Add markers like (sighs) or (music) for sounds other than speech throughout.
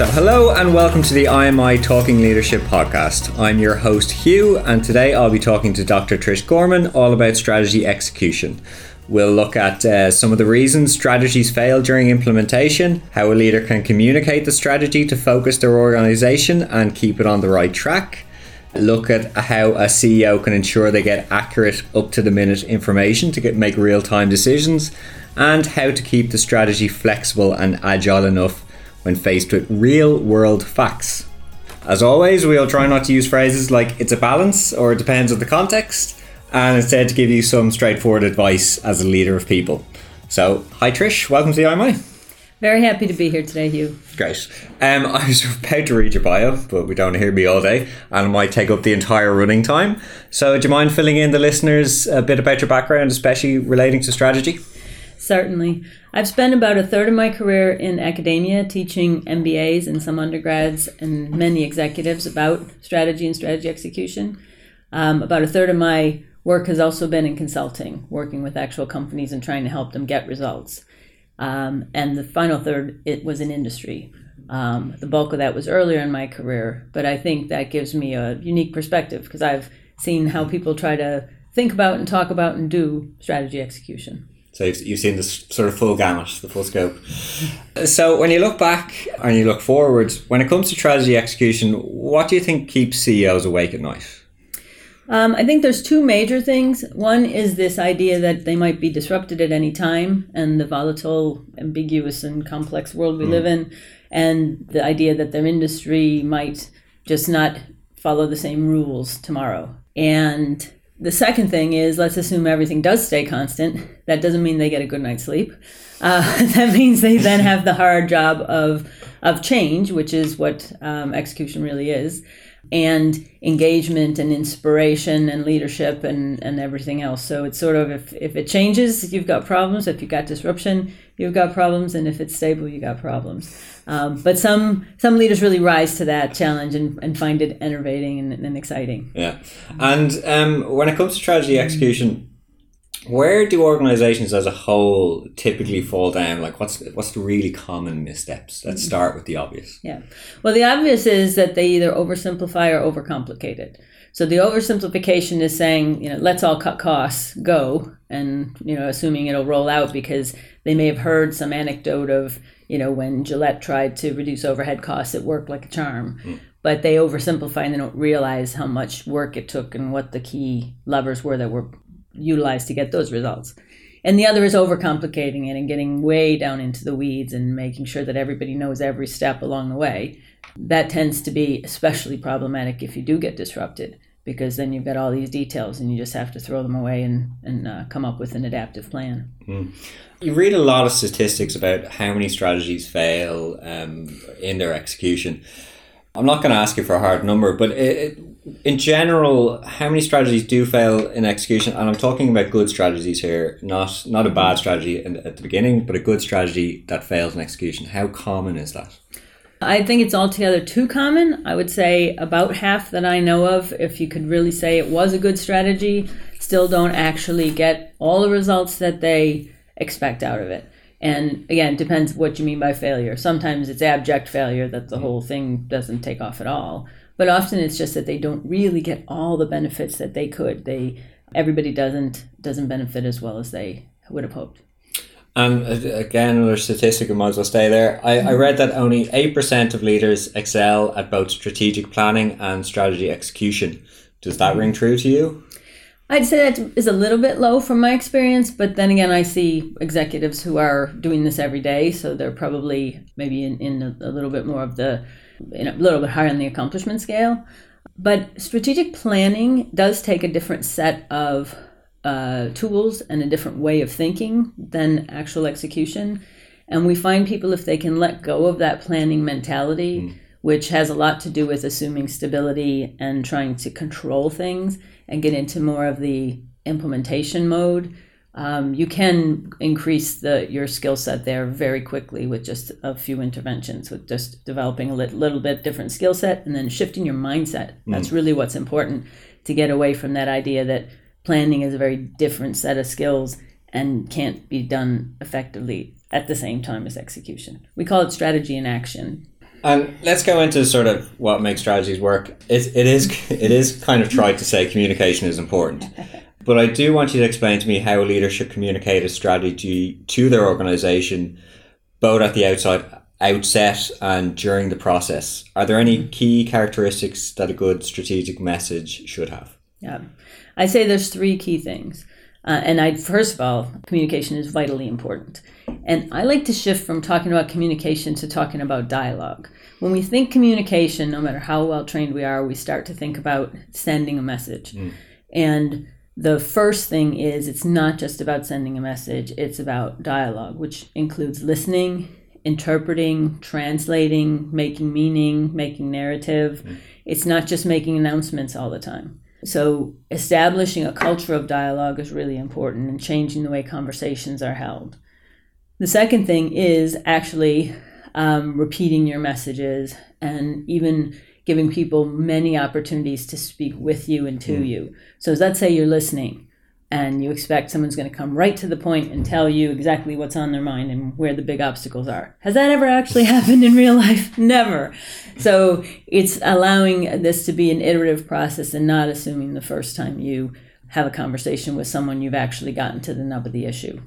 So, hello and welcome to the IMI Talking Leadership podcast. I'm your host, Hugh, and today I'll be talking to Dr. Trish Gorman all about strategy execution. We'll look at uh, some of the reasons strategies fail during implementation, how a leader can communicate the strategy to focus their organization and keep it on the right track. Look at how a CEO can ensure they get accurate, up to the minute information to get, make real time decisions, and how to keep the strategy flexible and agile enough when faced with real world facts. As always, we'll try not to use phrases like it's a balance or it depends on the context, and instead to give you some straightforward advice as a leader of people. So, hi Trish, welcome to the IMI. Very happy to be here today, Hugh. Great. Um, I was about to read your bio, but we don't hear me all day, and it might take up the entire running time. So, do you mind filling in the listeners a bit about your background, especially relating to strategy? Certainly. I've spent about a third of my career in academia teaching MBAs and some undergrads and many executives about strategy and strategy execution. Um, about a third of my work has also been in consulting, working with actual companies and trying to help them get results. Um, and the final third, it was in industry. Um, the bulk of that was earlier in my career, but I think that gives me a unique perspective because I've seen how people try to think about and talk about and do strategy execution. So you've, you've seen this sort of full gamut, the full scope. So when you look back and you look forward, when it comes to strategy execution, what do you think keeps CEOs awake at night? Um, I think there's two major things. One is this idea that they might be disrupted at any time, and the volatile, ambiguous, and complex world we mm. live in, and the idea that their industry might just not follow the same rules tomorrow. And the second thing is let's assume everything does stay constant. That doesn't mean they get a good night's sleep. Uh, (laughs) that means they then have the hard job of of change, which is what um, execution really is and engagement and inspiration and leadership and, and everything else. So it's sort of if, if it changes, you've got problems. If you've got disruption, you've got problems. And if it's stable, you got problems. Um, but some some leaders really rise to that challenge and, and find it enervating and, and exciting. Yeah. And um, when it comes to strategy execution, where do organizations as a whole typically fall down? Like, what's what's the really common missteps? Let's mm-hmm. start with the obvious. Yeah. Well, the obvious is that they either oversimplify or overcomplicate it. So the oversimplification is saying, you know, let's all cut costs, go, and you know, assuming it'll roll out because they may have heard some anecdote of, you know, when Gillette tried to reduce overhead costs, it worked like a charm. Mm. But they oversimplify and they don't realize how much work it took and what the key levers were that were utilize to get those results. And the other is overcomplicating it and getting way down into the weeds and making sure that everybody knows every step along the way. That tends to be especially problematic if you do get disrupted because then you've got all these details and you just have to throw them away and, and uh, come up with an adaptive plan. Mm. You read a lot of statistics about how many strategies fail um, in their execution. I'm not going to ask you for a hard number, but it, in general, how many strategies do fail in execution? And I'm talking about good strategies here, not not a bad strategy in, at the beginning, but a good strategy that fails in execution. How common is that? I think it's altogether too common. I would say about half that I know of, if you could really say it was a good strategy, still don't actually get all the results that they expect out of it. And again, it depends what you mean by failure. Sometimes it's abject failure that the mm-hmm. whole thing doesn't take off at all but often it's just that they don't really get all the benefits that they could. They everybody doesn't doesn't benefit as well as they would have hoped. And uh, again, another statistic, I might as well stay there. I, I read that only 8% of leaders excel at both strategic planning and strategy execution. Does that ring true to you? I'd say that is a little bit low from my experience, but then again, I see executives who are doing this every day, so they're probably maybe in, in a, a little bit more of the you know, a little bit higher on the accomplishment scale. But strategic planning does take a different set of uh, tools and a different way of thinking than actual execution. And we find people, if they can let go of that planning mentality, mm. which has a lot to do with assuming stability and trying to control things, and get into more of the implementation mode, um, you can increase the your skill set there very quickly with just a few interventions with just developing a little, little bit different skill set and then shifting your mindset mm. that's really what's important to get away from that idea that planning is a very different set of skills and can't be done effectively at the same time as execution we call it strategy in action And let's go into sort of what makes strategies work. It, it is it is kind of tried to say communication is important, (laughs) but I do want you to explain to me how a leader should communicate a strategy to their organization, both at the outside outset and during the process. Are there any key characteristics that a good strategic message should have? Yeah, I say there's three key things. Uh, and I first of all, communication is vitally important. And I like to shift from talking about communication to talking about dialogue. When we think communication, no matter how well trained we are, we start to think about sending a message. Mm. And the first thing is it's not just about sending a message, it's about dialogue, which includes listening, interpreting, translating, making meaning, making narrative. Mm. It's not just making announcements all the time. So, establishing a culture of dialogue is really important and changing the way conversations are held. The second thing is actually um, repeating your messages and even giving people many opportunities to speak with you and to mm. you. So, let's say you're listening and you expect someone's going to come right to the point and tell you exactly what's on their mind and where the big obstacles are. Has that ever actually (laughs) happened in real life? (laughs) Never. So it's allowing this to be an iterative process and not assuming the first time you have a conversation with someone you've actually gotten to the nub of the issue.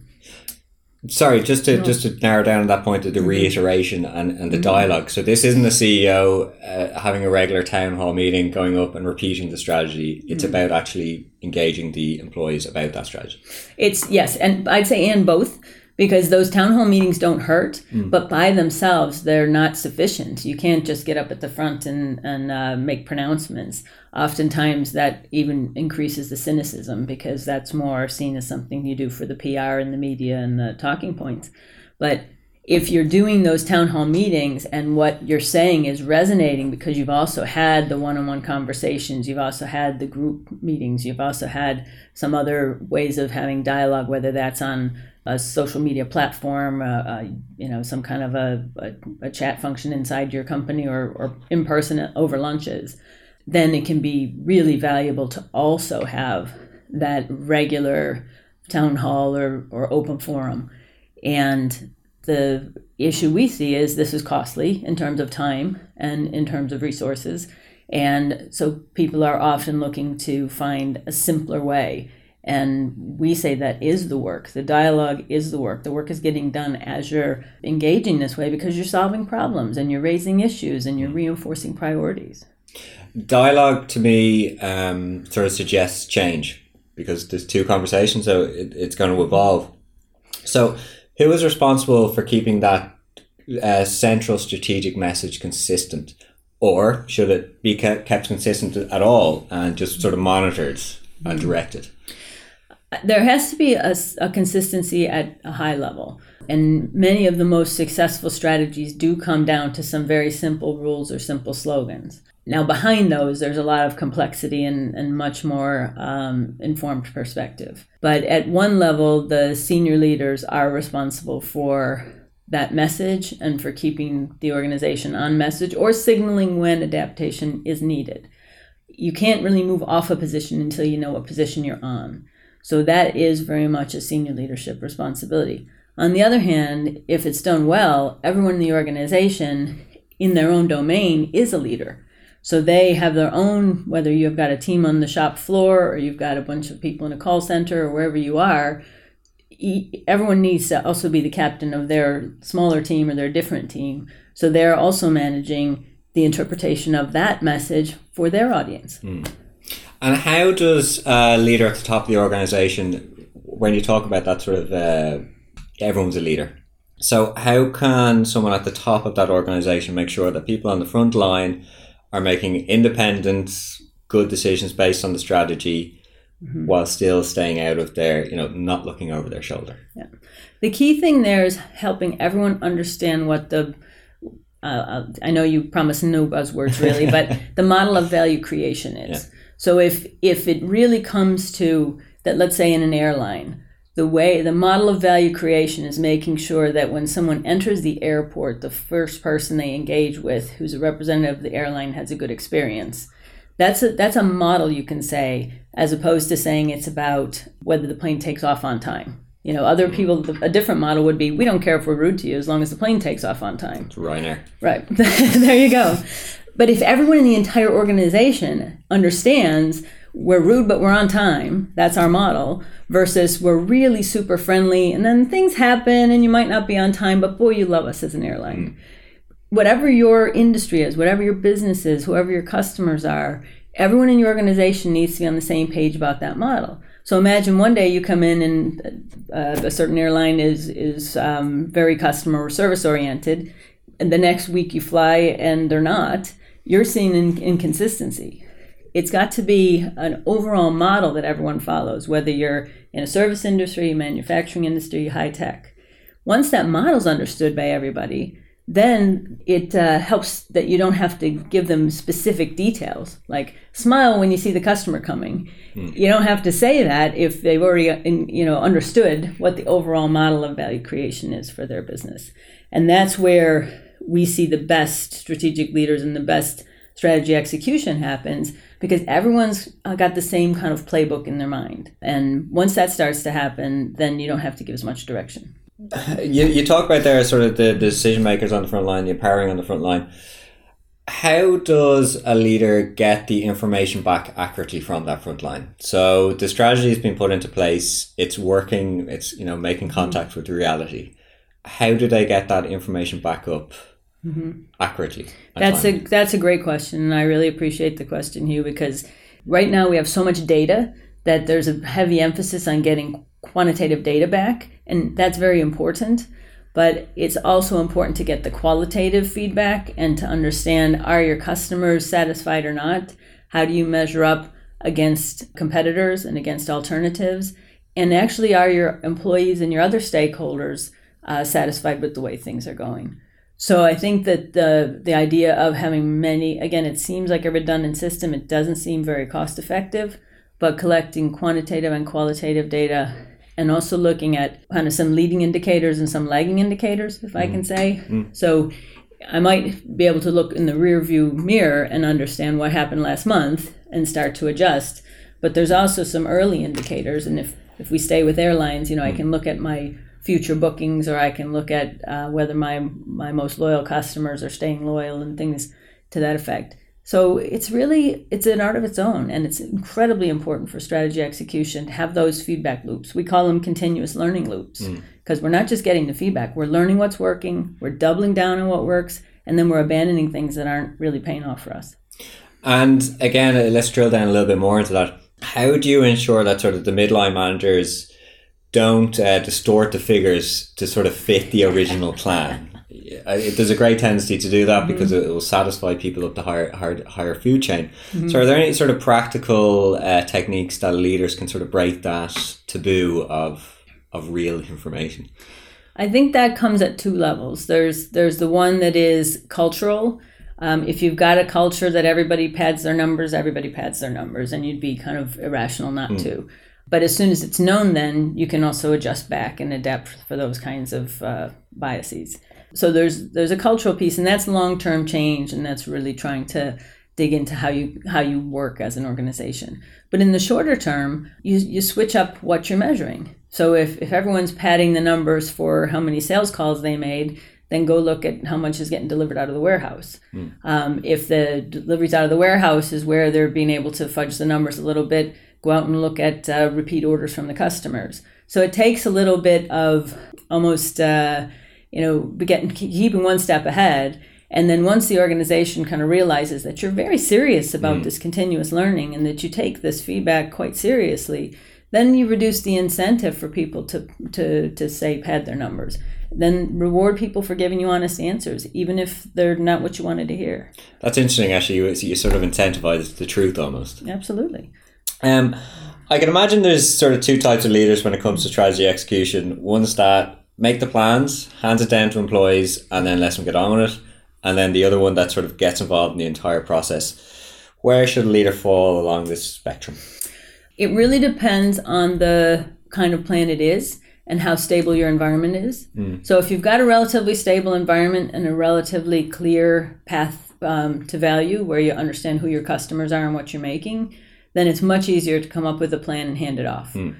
Sorry, just to no. just to narrow down on that point of the mm-hmm. reiteration and, and the mm-hmm. dialogue. So this isn't a CEO uh, having a regular town hall meeting, going up and repeating the strategy. It's mm-hmm. about actually engaging the employees about that strategy. It's yes, and I'd say and both because those town hall meetings don't hurt, mm. but by themselves they're not sufficient. You can't just get up at the front and and uh, make pronouncements. Oftentimes that even increases the cynicism because that's more seen as something you do for the PR and the media and the talking points. But if you're doing those town hall meetings and what you're saying is resonating because you've also had the one-on-one conversations you've also had the group meetings you've also had some other ways of having dialogue whether that's on a social media platform, uh, uh, you know, some kind of a, a, a, chat function inside your company or, or in person over lunches, then it can be really valuable to also have that regular town hall or, or open forum. And the issue we see is this is costly in terms of time and in terms of resources. And so people are often looking to find a simpler way and we say that is the work. The dialogue is the work. The work is getting done as you're engaging this way because you're solving problems and you're raising issues and you're reinforcing priorities. Dialogue to me um, sort of suggests change because there's two conversations, so it, it's going to evolve. So, who is responsible for keeping that uh, central strategic message consistent? Or should it be kept consistent at all and just sort of monitored and directed? there has to be a, a, consistency at a high level. And many of the most successful strategies do come down to some very simple rules or simple slogans. Now, behind those, there's a lot of complexity and, and much more um, informed perspective. But at one level, the senior leaders are responsible for that message and for keeping the organization on message or signaling when adaptation is needed. You can't really move off a position until you know what position you're on. So that is very much a senior leadership responsibility. On the other hand, if it's done well, everyone in the organization in their own domain is a leader. So they have their own, whether you've got a team on the shop floor or you've got a bunch of people in a call center or wherever you are, everyone needs to also be the captain of their smaller team or their different team. So they're also managing the interpretation of that message for their audience. Mm. And how does a leader at the top of the organization, when you talk about that sort of, uh, everyone's a leader. So how can someone at the top of that organization make sure that people on the front line are making independent, good decisions based on the strategy, mm-hmm. while still staying out of their, you know, not looking over their shoulder? Yeah. The key thing there is helping everyone understand what the uh, uh I know you promise no buzzwords really, but (laughs) the model of value creation is. Yeah. So if if it really comes to that, let's say in an airline, the way the model of value creation is making sure that when someone enters the airport, the first person they engage with, who's a representative of the airline, has a good experience. That's a that's a model you can say, as opposed to saying it's about whether the plane takes off on time. You know, other mm-hmm. people, a different model would be we don't care if we're rude to you as long as the plane takes off on time. Ryanair. Right. (laughs) there you go. But if everyone in the entire organization understands we're rude but we're on time, that's our model, versus we're really super friendly and then things happen and you might not be on time, but boy, you love us as an airline. Mm. Whatever your industry is, whatever your business is, whoever your customers are, everyone in your organization needs to be on the same page about that model. So imagine one day you come in and uh, a certain airline is is um, very customer service oriented, and the next week you fly and they're not. You're seeing in- inconsistency. It's got to be an overall model that everyone follows, whether you're in a service industry, manufacturing industry, high tech. Once that model's understood by everybody, then it uh, helps that you don't have to give them specific details like smile when you see the customer coming mm. you don't have to say that if they've already uh, you know understood what the overall model of value creation is for their business and that's where we see the best strategic leaders and the best strategy execution happens because everyone's got the same kind of playbook in their mind and once that starts to happen then you don't have to give as much direction (sighs) you, you talk about there sort of the, the decision makers on the front line, the empowering on the front line. How does a leader get the information back accurately from that front line? So the strategy has been put into place. It's working. It's you know making contact mm-hmm. with reality. How do they get that information back up mm-hmm. accurately? That's a that's a great question, and I really appreciate the question, Hugh, because right now we have so much data that there's a heavy emphasis on getting quantitative data back, and that's very important. But it's also important to get the qualitative feedback and to understand are your customers satisfied or not? How do you measure up against competitors and against alternatives? And actually, are your employees and your other stakeholders uh, satisfied with the way things are going? So I think that the the idea of having many again, it seems like a redundant system. It doesn't seem very cost effective, but collecting quantitative and qualitative data and also looking at kind of some leading indicators and some lagging indicators, if mm. I can mm. say. Mm. So I might be able to look in the rear view mirror and understand what happened last month and start to adjust. But there's also some early indicators, and if if we stay with airlines, you know, mm. I can look at my future bookings, or I can look at uh, whether my my most loyal customers are staying loyal and things to that effect. So it's really it's an art of its own, and it's incredibly important for strategy execution to have those feedback loops. We call them continuous learning loops because mm. we're not just getting the feedback; we're learning what's working, we're doubling down on what works, and then we're abandoning things that aren't really paying off for us. And again, uh, let's drill down a little bit more into that. How do you ensure that sort of the midline managers don't uh, distort the figures to sort of fit the original plan? there's a great tendency to do that mm-hmm. because it will satisfy people up the higher higher, higher food chain. Mm-hmm. So, are there any sort of practical uh, techniques that leaders can sort of break that taboo of of real information? I think that comes at two levels. There's there's the one that is cultural. Um, if you've got a culture that everybody pads their numbers, everybody pads their numbers, and you'd be kind of irrational not mm. to. But as soon as it's known, then you can also adjust back and adapt for those kinds of uh, biases. So there's there's a cultural piece, and that's long term change, and that's really trying to dig into how you how you work as an organization. But in the shorter term, you you switch up what you're measuring. So if if everyone's padding the numbers for how many sales calls they made, then go look at how much is getting delivered out of the warehouse. Mm. Um, if the deliveries out of the warehouse is where they're being able to fudge the numbers a little bit, go out and look at uh, repeat orders from the customers. So it takes a little bit of almost. Uh, you know, getting keeping one step ahead. And then once the organization kind of realizes that you're very serious about mm. this continuous learning and that you take this feedback quite seriously, then you reduce the incentive for people to to to say pad their numbers. Then reward people for giving you honest answers, even if they're not what you wanted to hear. That's interesting. Actually, you, you sort of incentivize the truth almost. Absolutely. Um, I can imagine there's sort of two types of leaders when it comes to strategy execution. One's that make the plans, hands it down to employees, and then let them get on with it. And then the other one that sort of gets involved in the entire process. Where should a leader fall along this spectrum? It really depends on the kind of plan it is and how stable your environment is. Mm. So if you've got a relatively stable environment and a relatively clear path um, to value where you understand who your customers are and what you're making, then it's much easier to come up with a plan and hand it off. Mm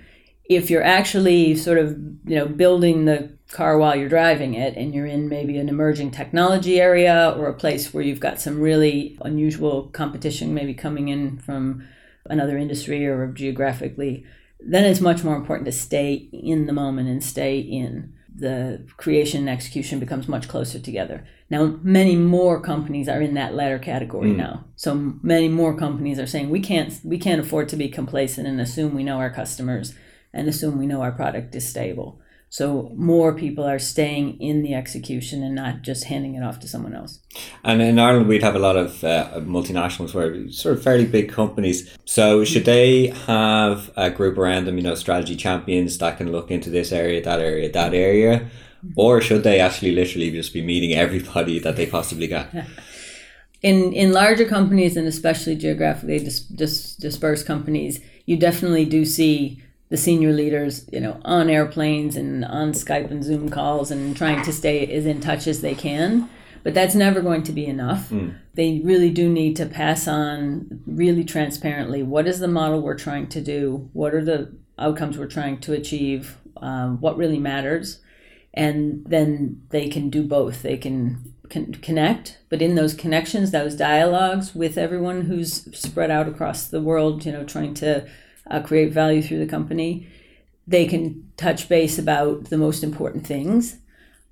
if you're actually sort of you know building the car while you're driving it and you're in maybe an emerging technology area or a place where you've got some really unusual competition maybe coming in from another industry or geographically then it's much more important to stay in the moment and stay in the creation and execution becomes much closer together. Now, many more companies are in that latter category mm. now. So many more companies are saying we can't we can't afford to be complacent and assume we know our customers and assume we know our product is stable. So more people are staying in the execution and not just handing it off to someone else. And in Ireland, we'd have a lot of uh, multinationals where sort of fairly big companies. So should they have a group around them, you know, strategy champions that can look into this area, that area, that area? Or should they actually literally just be meeting everybody that they possibly can? (laughs) in in larger companies and especially geographically dis, dis, dispersed companies, you definitely do see the senior leaders, you know, on airplanes and on Skype and Zoom calls and trying to stay as in touch as they can. But that's never going to be enough. Mm. They really do need to pass on really transparently what is the model we're trying to do, what are the outcomes we're trying to achieve, um, what really matters, and then they can do both. They can con- connect, but in those connections, those dialogues with everyone who's spread out across the world, you know, trying to uh, create value through the company. They can touch base about the most important things.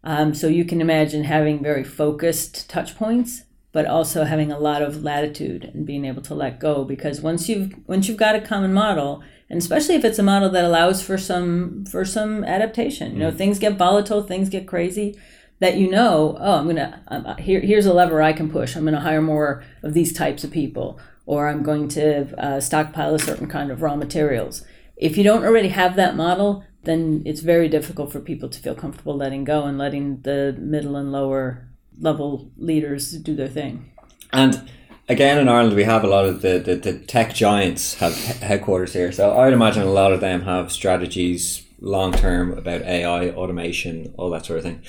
Um, so you can imagine having very focused touch points, but also having a lot of latitude and being able to let go. Because once you've once you've got a common model, and especially if it's a model that allows for some for some adaptation, you know, mm. things get volatile, things get crazy. That you know, oh, I'm gonna uh, here. Here's a lever I can push. I'm gonna hire more of these types of people or I'm going to uh, stockpile a certain kind of raw materials. If you don't already have that model, then it's very difficult for people to feel comfortable letting go and letting the middle and lower level leaders do their thing. And again, in Ireland, we have a lot of the, the, the tech giants have headquarters here. So I'd imagine a lot of them have strategies long term about AI, automation, all that sort of thing.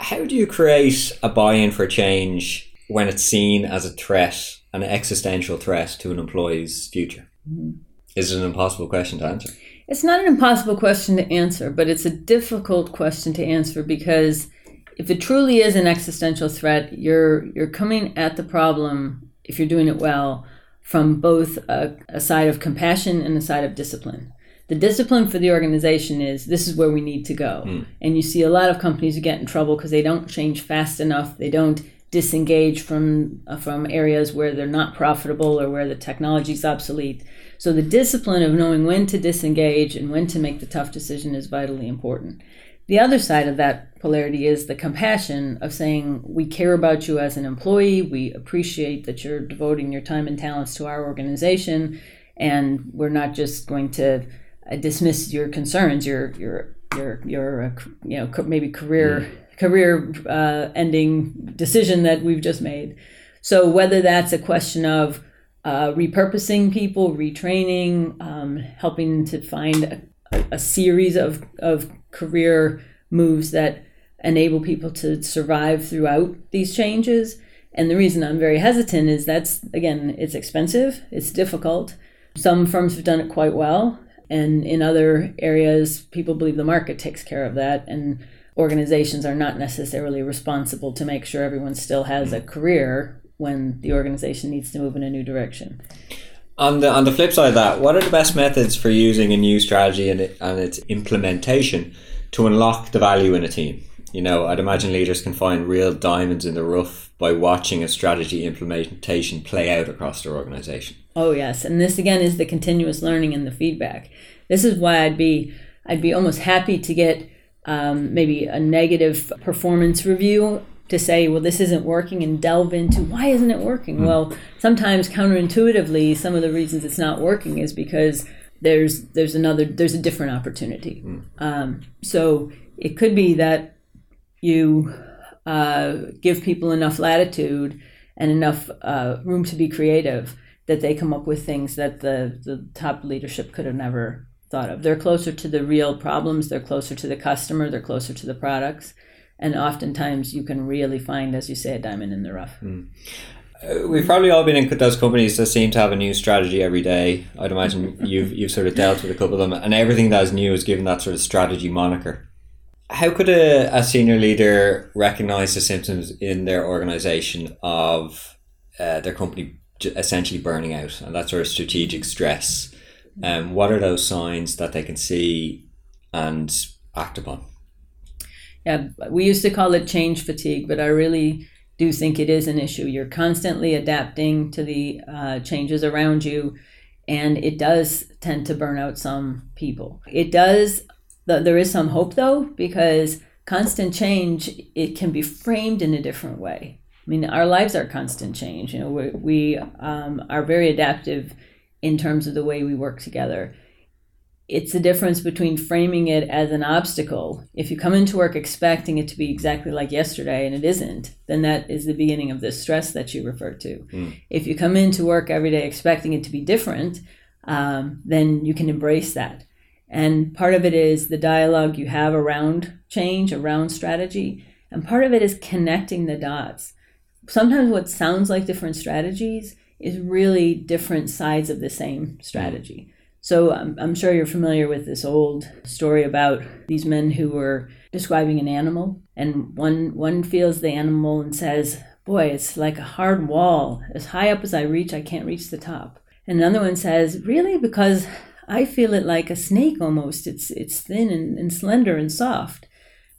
How do you create a buy in for change when it's seen as a threat an existential threat to an employee's future? Mm-hmm. Is it an impossible question to answer? It's not an impossible question to answer, but it's a difficult question to answer because if it truly is an existential threat, you're you're coming at the problem if you're doing it well from both a, a side of compassion and a side of discipline. The discipline for the organization is this is where we need to go. Mm. And you see a lot of companies who get in trouble because they don't change fast enough. They don't disengage from uh, from areas where they're not profitable or where the technology is obsolete. So the discipline of knowing when to disengage and when to make the tough decision is vitally important. The other side of that polarity is the compassion of saying we care about you as an employee, we appreciate that you're devoting your time and talents to our organization, and we're not just going to uh, dismiss your concerns, your your your your uh, you know maybe career. Mm career uh, ending decision that we've just made. So whether that's a question of uh, repurposing people, retraining, um, helping to find a, a, series of, of career moves that enable people to survive throughout these changes. And the reason I'm very hesitant is that's, again, it's expensive, it's difficult. Some firms have done it quite well. And in other areas, people believe the market takes care of that. And organizations are not necessarily responsible to make sure everyone still has a mm. career when the organization needs to move in a new direction. On the on the flip side of that, what are the best methods for using a new strategy and, it, and its implementation to unlock the value in a team? You know, I'd imagine leaders can find real diamonds in the rough by watching a strategy implementation play out across their organization. Oh yes, and this again is the continuous learning and the feedback. This is why I'd be I'd be almost happy to get um, maybe a negative performance review to say, well, this isn't working and delve into why isn't it working? Mm. Well, sometimes counterintuitively, some of the reasons it's not working is because there's there's another there's a different opportunity. Mm. Um, so it could be that you uh, give people enough latitude and enough uh, room to be creative that they come up with things that the, the top leadership could have never thought of. They're closer to the real problems, they're closer to the customer, they're closer to the products. And oftentimes you can really find, as you say, a diamond in the rough. Mm. Uh, we've probably all been in those companies that seem to have a new strategy every day. I'd imagine (laughs) you've you've sort of dealt with a couple of them, and everything that is new is given that sort of strategy moniker. How could a, a senior leader recognize the symptoms in their organization of uh, their company essentially burning out and that sort of strategic stress? Um, what are those signs that they can see and act upon? Yeah, we used to call it change fatigue, but I really do think it is an issue. You're constantly adapting to the uh, changes around you, and it does tend to burn out some people. It does. There is some hope though, because constant change it can be framed in a different way. I mean, our lives are constant change. You know, we, we um, are very adaptive in terms of the way we work together it's the difference between framing it as an obstacle. If you come into work expecting it to be exactly like yesterday and it isn't, then that is the beginning of the stress that you referred to. Mm. If you come into work every day expecting it to be different, um, then you can embrace that. And part of it is the dialogue you have around change, around strategy, and part of it is connecting the dots. Sometimes what sounds like different strategies is really different sides of the same strategy. So I'm, I'm sure you're familiar with this old story about these men who were describing an animal, and one one feels the animal and says, "Boy, it's like a hard wall. As high up as I reach, I can't reach the top." And another one says, "Really? Because I feel it like a snake almost. It's it's thin and, and slender and soft."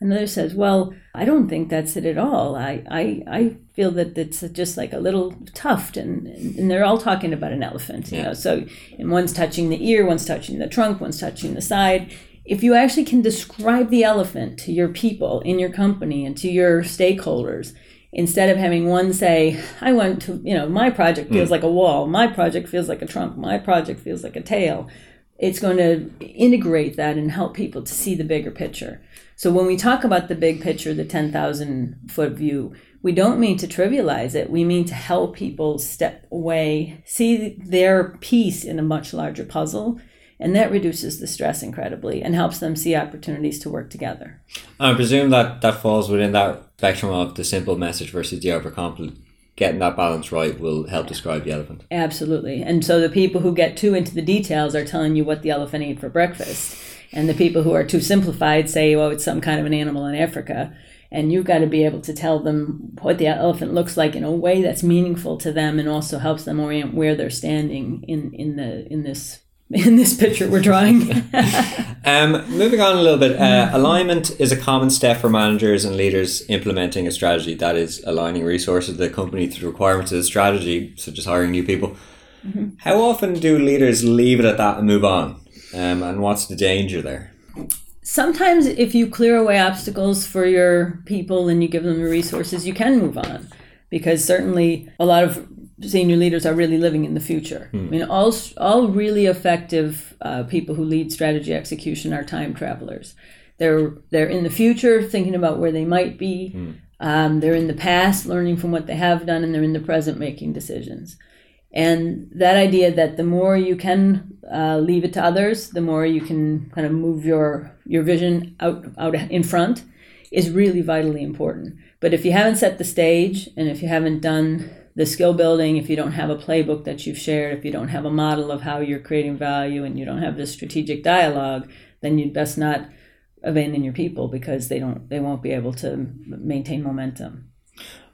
Another says, Well, I don't think that's it at all. I, I, I feel that it's just like a little tuft, and, and they're all talking about an elephant, you yeah. know. So, and one's touching the ear, one's touching the trunk, one's touching the side. If you actually can describe the elephant to your people in your company and to your stakeholders, instead of having one say, I want to, you know, my project feels mm. like a wall, my project feels like a trunk, my project feels like a tail, it's going to integrate that and help people to see the bigger picture. So when we talk about the big picture, the 10,000 foot view, we don't mean to trivialize it. We mean to help people step away, see their piece in a much larger puzzle. And that reduces the stress incredibly and helps them see opportunities to work together. I presume that that falls within that spectrum of the simple message versus the overcomplex getting that balance right will help describe the elephant. Absolutely. And so the people who get too into the details are telling you what the elephant ate for breakfast. And the people who are too simplified say, well, it's some kind of an animal in Africa. And you've got to be able to tell them what the elephant looks like in a way that's meaningful to them and also helps them orient where they're standing in, in the in this (laughs) in this picture we're drawing. (laughs) um, moving on a little bit, uh, alignment is a common step for managers and leaders implementing a strategy that is aligning resources of the company to the requirements of the strategy, such as hiring new people. Mm-hmm. How often do leaders leave it at that and move on? Um, and what's the danger there? Sometimes, if you clear away obstacles for your people and you give them the resources, you can move on. Because certainly, a lot of senior leaders are really living in the future. Hmm. I mean, all all really effective uh, people who lead strategy execution are time travelers. They're they're in the future, thinking about where they might be. Hmm. Um, they're in the past, learning from what they have done, and they're in the present, making decisions. And that idea that the more you can uh, leave it to others, the more you can kind of move your your vision out out in front, is really vitally important. But if you haven't set the stage, and if you haven't done the skill building, if you don't have a playbook that you've shared, if you don't have a model of how you're creating value, and you don't have this strategic dialogue, then you'd best not abandon your people because they don't they won't be able to maintain momentum.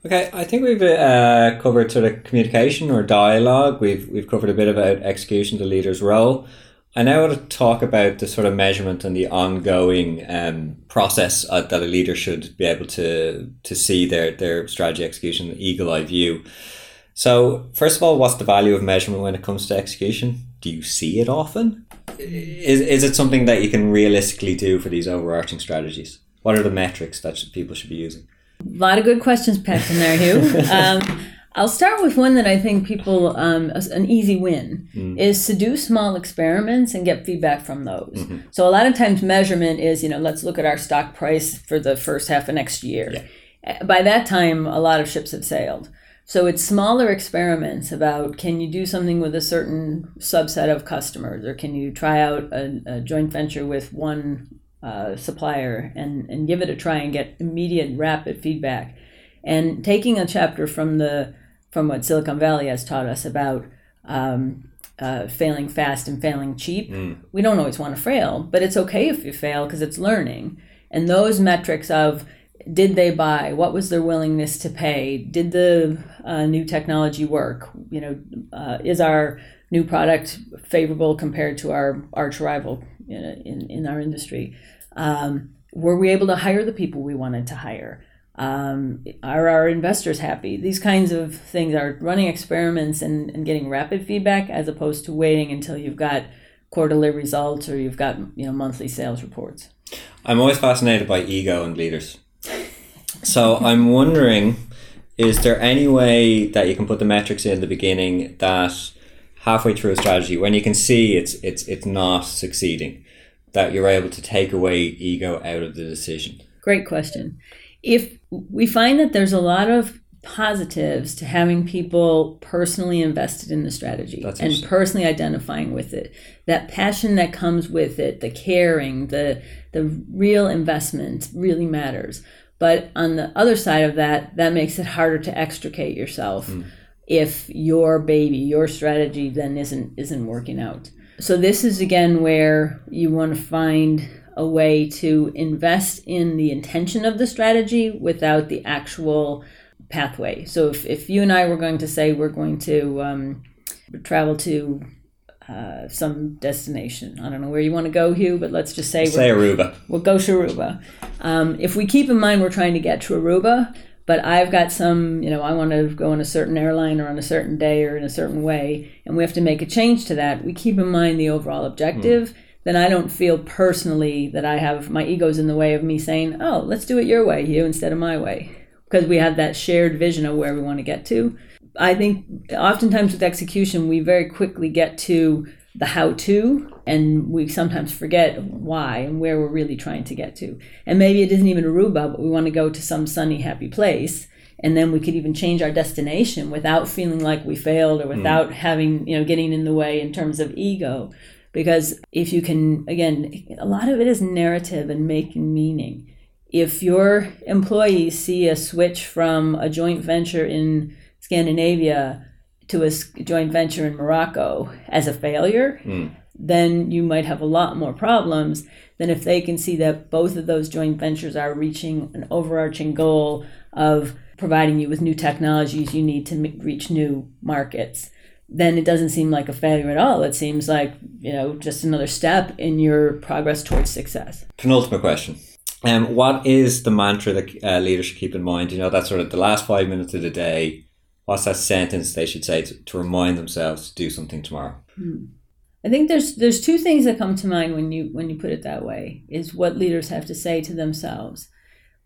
Okay, I think we've uh, covered sort of communication or dialogue. We've we've covered a bit about execution, the leader's role. I now want to talk about the sort of measurement and the ongoing um, process uh, that a leader should be able to to see their their strategy execution, the eagle eye view. So, first of all, what's the value of measurement when it comes to execution? Do you see it often? Is is it something that you can realistically do for these overarching strategies? What are the metrics that people should be using? A lot of good questions packed in there, Hugh. (laughs) Um, I'll start with one that I think people, um, an easy win mm. is to do small experiments and get feedback from those. Mm-hmm. So a lot of times measurement is, you know, let's look at our stock price for the first half of next year. Yeah. By that time, a lot of ships have sailed. So it's smaller experiments about can you do something with a certain subset of customers, or can you try out a, a joint venture with one uh, supplier and, and give it a try and get immediate rapid feedback and taking a chapter from the from what Silicon Valley has taught us about um, uh, failing fast and failing cheap. Mm. We don't always want to fail, but it's okay if you fail because it's learning. And those metrics of did they buy? What was their willingness to pay? Did the uh, new technology work? You know, uh, is our new product favorable compared to our arch rival in, in, in our industry? Um, were we able to hire the people we wanted to hire? Um, are our investors happy? These kinds of things are running experiments and, and getting rapid feedback as opposed to waiting until you've got quarterly results or you've got you know monthly sales reports. I'm always fascinated by ego and leaders. So I'm wondering, is there any way that you can put the metrics in the beginning that halfway through a strategy, when you can see it's it's it's not succeeding, that you're able to take away ego out of the decision? Great question if we find that there's a lot of positives to having people personally invested in the strategy That's and personally identifying with it that passion that comes with it the caring the the real investment really matters but on the other side of that that makes it harder to extricate yourself mm. if your baby your strategy then isn't isn't working out so this is again where you want to find a way to invest in the intention of the strategy without the actual pathway. So if, if you and I were going to say we're going to um, travel to uh, some destination, I don't know where you want to go, Hugh, but let's just say we're say Aruba. We'll go to Aruba. Um, if we keep in mind we're trying to get to Aruba, but I've got some, you know, I want to go on a certain airline or on a certain day or in a certain way, and we have to make a change to that. We keep in mind the overall objective. Mm then I don't feel personally that I have my ego's in the way of me saying, oh, let's do it your way, you, instead of my way. Because we have that shared vision of where we want to get to. I think oftentimes with execution, we very quickly get to the how to, and we sometimes forget why and where we're really trying to get to. And maybe it isn't even Aruba, but we want to go to some sunny, happy place. And then we could even change our destination without feeling like we failed or mm. without mm. having, you know, getting in the way in terms of ego because if you can again a lot of it is narrative and making meaning if your employees see a switch from a joint venture in scandinavia to a joint venture in morocco as a failure mm. then you might have a lot more problems than if they can see that both of those joint ventures are reaching an overarching goal of providing you with new technologies you need to reach new markets then it doesn't seem like a failure at all. It seems like, you know, just another step in your progress towards success. Penultimate question. Um, what is the mantra that uh, leaders should keep in mind? You know, that's sort of the last five minutes of the day. What's that sentence they should say to, to remind themselves to do something tomorrow? Hmm. I think there's there's two things that come to mind when you when you put it that way. Is what leaders have to say to themselves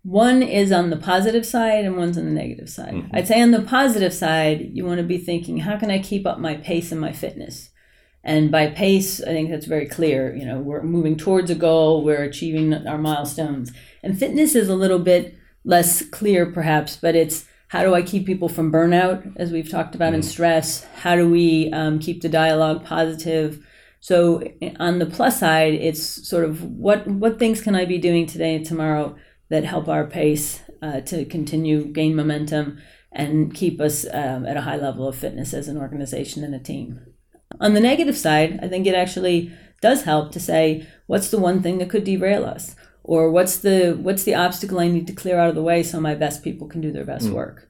one is on the positive side and one's on the negative side. Mm-hmm. I'd say on the positive side, you want to be thinking, how can I keep up my pace and my fitness? And by pace, I think that's very clear. You know, we're moving towards a goal, we're achieving our milestones. And fitness is a little bit less clear, perhaps, but it's how do I keep people from burnout, as we've talked about, mm-hmm. and stress? How do we um, keep the dialogue positive? So on the plus side, it's sort of what what things can I be doing today and tomorrow that help our pace uh, to continue gain momentum and keep us um, at a high level of fitness as an organization and a team. On the negative side, I think it actually does help to say what's the one thing that could derail us or what's the what's the obstacle I need to clear out of the way so my best people can do their best mm. work.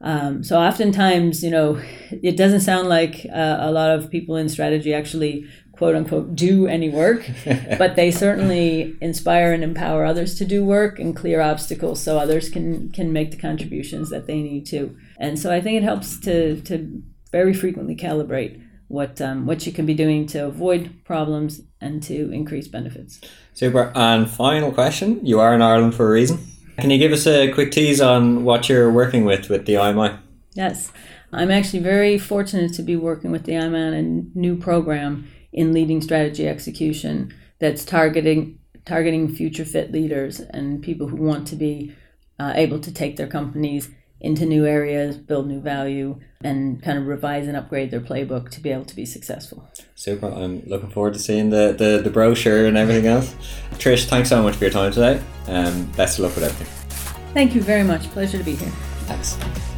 Um, so oftentimes, you know, it doesn't sound like uh, a lot of people in strategy actually quote unquote do any work, (laughs) but they certainly inspire and empower others to do work and clear obstacles so others can can make the contributions that they need to. And so I think it helps to to very frequently calibrate what um, what you can be doing to avoid problems and to increase benefits. Super. And final question: You are in Ireland for a reason. Can you give us a quick tease on what you're working with with the IMI? Yes, I'm actually very fortunate to be working with the IMI on a new program in leading strategy execution that's targeting targeting future fit leaders and people who want to be uh, able to take their companies into new areas, build new value, and kind of revise and upgrade their playbook to be able to be successful. Super. I'm looking forward to seeing the, the, the brochure and everything else. Trish, thanks so much for your time today. Um, best of luck with everything. Thank you very much. Pleasure to be here. Thanks.